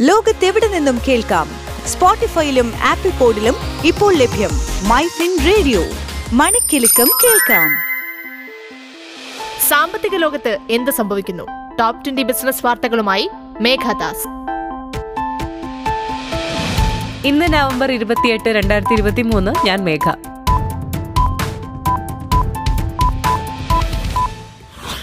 ലോകത്തെവിടെ നിന്നും കേൾക്കാം? സ്പോട്ടിഫൈയിലും ആപ്പിൾ പോഡിലും ഇപ്പോൾ ലഭ്യം മൈ ഫിൻ റേഡിയോ. മണിക്കെലക്കം കേൾക്കാം. സാമ്പത്തിക ലോകത്ത് എന്ത് സംഭവിക്കുന്നു? ടോപ് ട്വന്റി ബിസിനസ് വാർത്തകളുമായി മേഘദാസ് ഇന്ന് നവംബർ ഇരുപത്തിയെട്ട് രണ്ടായിരത്തി ഇരുപത്തി മൂന്ന് ഞാൻ മേഘ.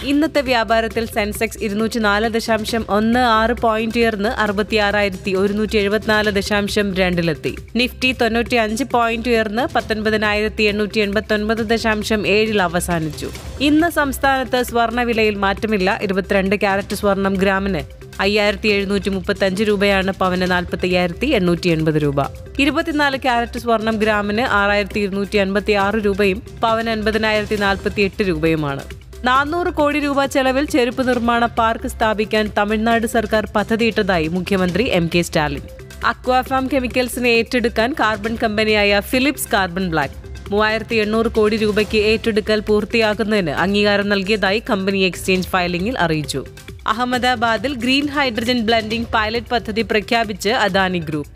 ഇന്നത്തെ വ്യാപാരത്തിൽ സെൻസെക്സ് ഇരുന്നൂറ്റി നാല് ദശാംശം ഒന്ന് ആറ് പോയിന്റ് ഉയർന്ന് അറുപത്തിയാറായിരത്തി ഒരുന്നൂറ്റി എഴുപത്തിനാല് ദശാംശം രണ്ടിലെത്തി. നിഫ്റ്റി തൊണ്ണൂറ്റി അഞ്ച് പോയിന്റ് ഉയർന്ന് പത്തൊൻപതിനായിരത്തി എണ്ണൂറ്റി എൺപത്തി ഒൻപത് ദശാംശം ഏഴിൽ അവസാനിച്ചു. ഇന്ന് സംസ്ഥാനത്ത് സ്വർണവിലയിൽ മാറ്റമില്ല. ഇരുപത്തിരണ്ട് ക്യാരറ്റ് സ്വർണം ഗ്രാമിന് അയ്യായിരത്തി എഴുന്നൂറ്റി മുപ്പത്തി അഞ്ച് രൂപയാണ് പവന് നാൽപ്പത്തി അയ്യായിരത്തി എണ്ണൂറ്റി എൺപത് രൂപ. ഇരുപത്തിനാല് ക്യാരറ്റ് സ്വർണം ഗ്രാമിന് ആറായിരത്തി ഇരുന്നൂറ്റി അൻപത്തി ആറ് രൂപയും പവന് അൻപതിനായിരത്തി നാൽപ്പത്തി എട്ട് രൂപയുമാണ്. നാനൂറ് കോടി രൂപ ചെലവിൽ ചെരുപ്പ് നിർമ്മാണ പാർക്ക് സ്ഥാപിക്കാൻ തമിഴ്നാട് സർക്കാർ പദ്ധതിയിട്ടതായി മുഖ്യമന്ത്രി എം കെ സ്റ്റാലിൻ. അക്വാഫാം കെമിക്കൽസിനെ ഏറ്റെടുക്കാൻ കാർബൺ കമ്പനിയായ ഫിലിപ്സ് കാർബൺ ബ്ലാക്ക് മൂവായിരത്തി എണ്ണൂറ് കോടി രൂപയ്ക്ക് ഏറ്റെടുക്കൽ പൂർത്തിയാക്കുന്നതിന് അംഗീകാരം നൽകിയതായി കമ്പനി എക്സ്ചേഞ്ച് ഫയലിംഗിൽ അറിയിച്ചു. അഹമ്മദാബാദിൽ ഗ്രീൻ ഹൈഡ്രജൻ ബ്ലെൻഡിംഗ് പൈലറ്റ് പദ്ധതി പ്രഖ്യാപിച്ച് അദാനി ഗ്രൂപ്പ്.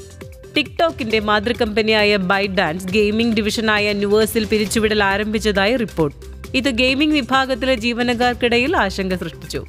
ടിക്ടോക്കിന്റെ മാതൃകമ്പനിയായ ബൈ ഡാൻസ് ഗെയിമിംഗ് ഡിവിഷനായ ന്യൂവേഴ്സിൽ പിരിച്ചുവിടൽ ആരംഭിച്ചതായി റിപ്പോർട്ട്. ഇത് ഗെയിമിംഗ് വിഭാഗത്തിലെ ജീവനക്കാർക്കിടയിൽ ആശങ്ക സൃഷ്ടിച്ചു.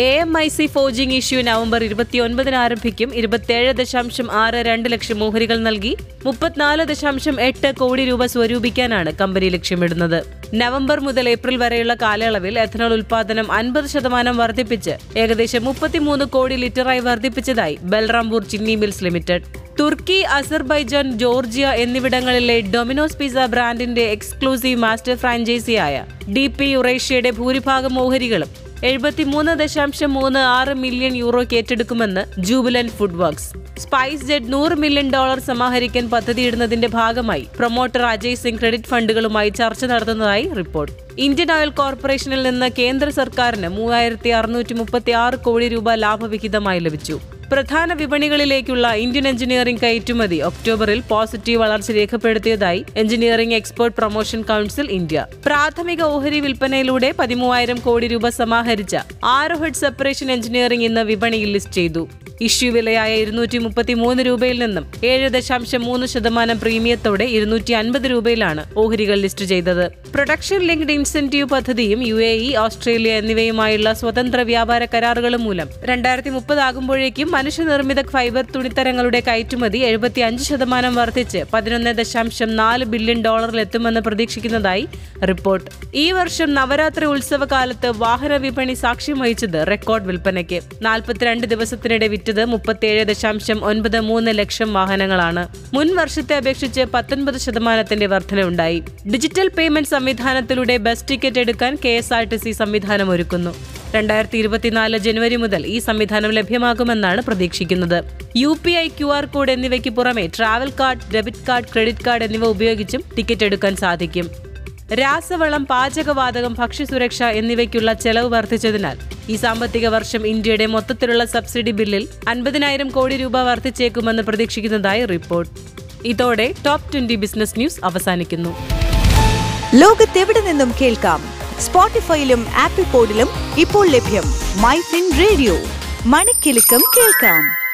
A M I C forging issue November ഇരുപത്തിയൊൻപതിന് ആരംഭിക്കും. ഇരുപത്തിയേഴ് ദശാംശം ആറ് രണ്ട് ലക്ഷം ഓഹരികൾ നൽകി മുപ്പത്തിനാല് ദശാംശം എട്ട് കോടി രൂപ സ്വരൂപിക്കാനാണ് കമ്പനി ലക്ഷ്യമിടുന്നത്. നവംബർ മുതൽ ഏപ്രിൽ വരെയുള്ള കാലയളവിൽ എഥനോൾ ഉൽപാദനം അൻപത് ശതമാനം വർദ്ധിപ്പിച്ച് ഏകദേശം മുപ്പത്തിമൂന്ന് കോടി ലിറ്ററായി വർദ്ധിപ്പിച്ചതായി ബൽറാംപൂർ ചിന്നി മിൽസ് ലിമിറ്റഡ്. തുർക്കി അസർബൈജാൻ ജോർജിയ എന്നിവിടങ്ങളിലെ ഡൊമിനോസ് പിസ ബ്രാൻഡിന്റെ എക്സ്ക്ലൂസീവ് മാസ്റ്റർ ഫ്രാഞ്ചൈസിയായ ഡി പി യുറേഷ്യയുടെ ഭൂരിഭാഗം ഓഹരികളും എഴുപത്തിമൂന്ന് ദശാംശം മൂന്ന് ആറ് മില്യൺ യൂറോയ്ക്ക് ഏറ്റെടുക്കുമെന്ന് Jubilant food works spice jet നൂറ് മില്യൺ ഡോളർ സമാഹരിക്കാൻ പദ്ധതിയിടുന്നതിന്റെ ഭാഗമായി പ്രൊമോട്ടർ അജയ് സിംഗ് ക്രെഡിറ്റ് ഫണ്ടുകളുമായി ചർച്ച നടത്തുന്നതായി റിപ്പോർട്ട്. ഇന്ത്യൻ ഓയിൽ കോർപ്പറേഷനിൽ നിന്ന് കേന്ദ്ര സർക്കാരിന് മൂവായിരത്തി അറുന്നൂറ്റി മുപ്പത്തി ആറ് കോടി രൂപ ലാഭവിഹിതമായി ലഭിച്ചു. പ്രധാന വിപണികളിലേക്കുള്ള ഇന്ത്യൻ എഞ്ചിനീയറിംഗ് കയറ്റുമതി ഒക്ടോബറിൽ പോസിറ്റീവ് വളർച്ച രേഖപ്പെടുത്തിയതായി engineering export promotion council India. പ്രാഥമിക ഓഹരി വിൽപ്പനയിലൂടെ പതിമൂവായിരം കോടി രൂപ സമാഹരിച്ച ആരോഹെഡ് സെപ്പറേഷൻ എഞ്ചിനീയറിംഗ് ഇന്ന് വിപണിയിൽ ലിസ്റ്റ് ചെയ്തു. ഇഷ്യൂ വിലയായ ഇരുന്നൂറ്റി മുപ്പത്തി മൂന്ന് രൂപയിൽ നിന്നും ഏഴ് ദശാംശം മൂന്ന് ശതമാനം പ്രീമിയത്തോടെ ഇരുന്നൂറ്റി അൻപത് രൂപയിലാണ് ഓഹരികൾ ലിസ്റ്റ് ചെയ്തത്. പ്രൊഡക്ഷൻ ലിങ്ക്ഡ് ഇൻസെന്റീവ് പദ്ധതിയും യു എ ഇ ഓസ്ട്രേലിയ എന്നിവയുമായുള്ള സ്വതന്ത്ര വ്യാപാര കരാറുകളും മൂലം രണ്ടായിരത്തി മുപ്പതാകുമ്പോഴേക്കും മനുഷ്യനിർമ്മിത ഫൈബർ തുണിത്തരങ്ങളുടെ കയറ്റുമതി എഴുപത്തി അഞ്ച് ശതമാനം വർദ്ധിച്ച് പതിനൊന്ന് ദശാംശം നാല് ബില്യൺ ഡോളറിലെത്തുമെന്ന് പ്രതീക്ഷിക്കുന്നതായി റിപ്പോർട്ട്. ഈ വർഷം നവരാത്രി ഉത്സവകാലത്ത് വാഹന വിപണി സാക്ഷ്യം വഹിച്ചത് റെക്കോർഡ് വിൽപ്പനയ്ക്ക്. നാൽപ്പത്തിരണ്ട് ദിവസത്തിനിടെ വിറ്റത് മുപ്പത്തിയേഴ് ദശാംശം ഒൻപത് മൂന്ന് ലക്ഷം വാഹനങ്ങളാണ്. മുൻ വർഷത്തെ അപേക്ഷിച്ച് പത്തൊൻപത് ശതമാനത്തിന്റെ വർധനയുണ്ടായി. ഡിജിറ്റൽ പേയ്മെന്റ് സംവിധാനത്തിലൂടെ ബസ് ടിക്കറ്റ് എടുക്കാൻ K S R T C സംവിധാനം ഒരുക്കുന്നു. രണ്ടായിരത്തി ഇരുപത്തിനാല് ജനുവരി മുതൽ ഈ സംവിധാനം ലഭ്യമാകുമെന്നാണ് പ്രതീക്ഷിക്കുന്നത്. U P I Q R code എന്നിവയ്ക്ക് പുറമെ travel card debit card credit card എന്നിവ ഉപയോഗിച്ചും ടിക്കറ്റ് എടുക്കാൻ സാധിക്കും. രാസവളം പാചകവാതകം ഭക്ഷ്യസുരക്ഷ എന്നിവയ്ക്കുള്ള ചെലവ് വർദ്ധിച്ചതിനാൽ ഈ സാമ്പത്തിക വർഷം ഇന്ത്യയുടെ മൊത്തത്തിലുള്ള സബ്സിഡി ബില്ലിൽ അൻപതിനായിരം കോടി രൂപ വർദ്ധിച്ചേക്കുമെന്ന് പ്രതീക്ഷിക്കുന്നതായി റിപ്പോർട്ട്. ഇതോടെ ടോപ്പ് ട്വന്റി ബിസിനസ് ന്യൂസ് അവസാനിക്കുന്നു. ലോകത്തെവിടെ നിന്നും കേൾക്കാം? സ്പോട്ടിഫൈയിലും ആപ്പിൾ പോഡിലും ഇപ്പോൾ ലഭ്യം മൈ ഫിൻ റേഡിയോ. മണിക്കിലുക്കം കേൾക്കാം.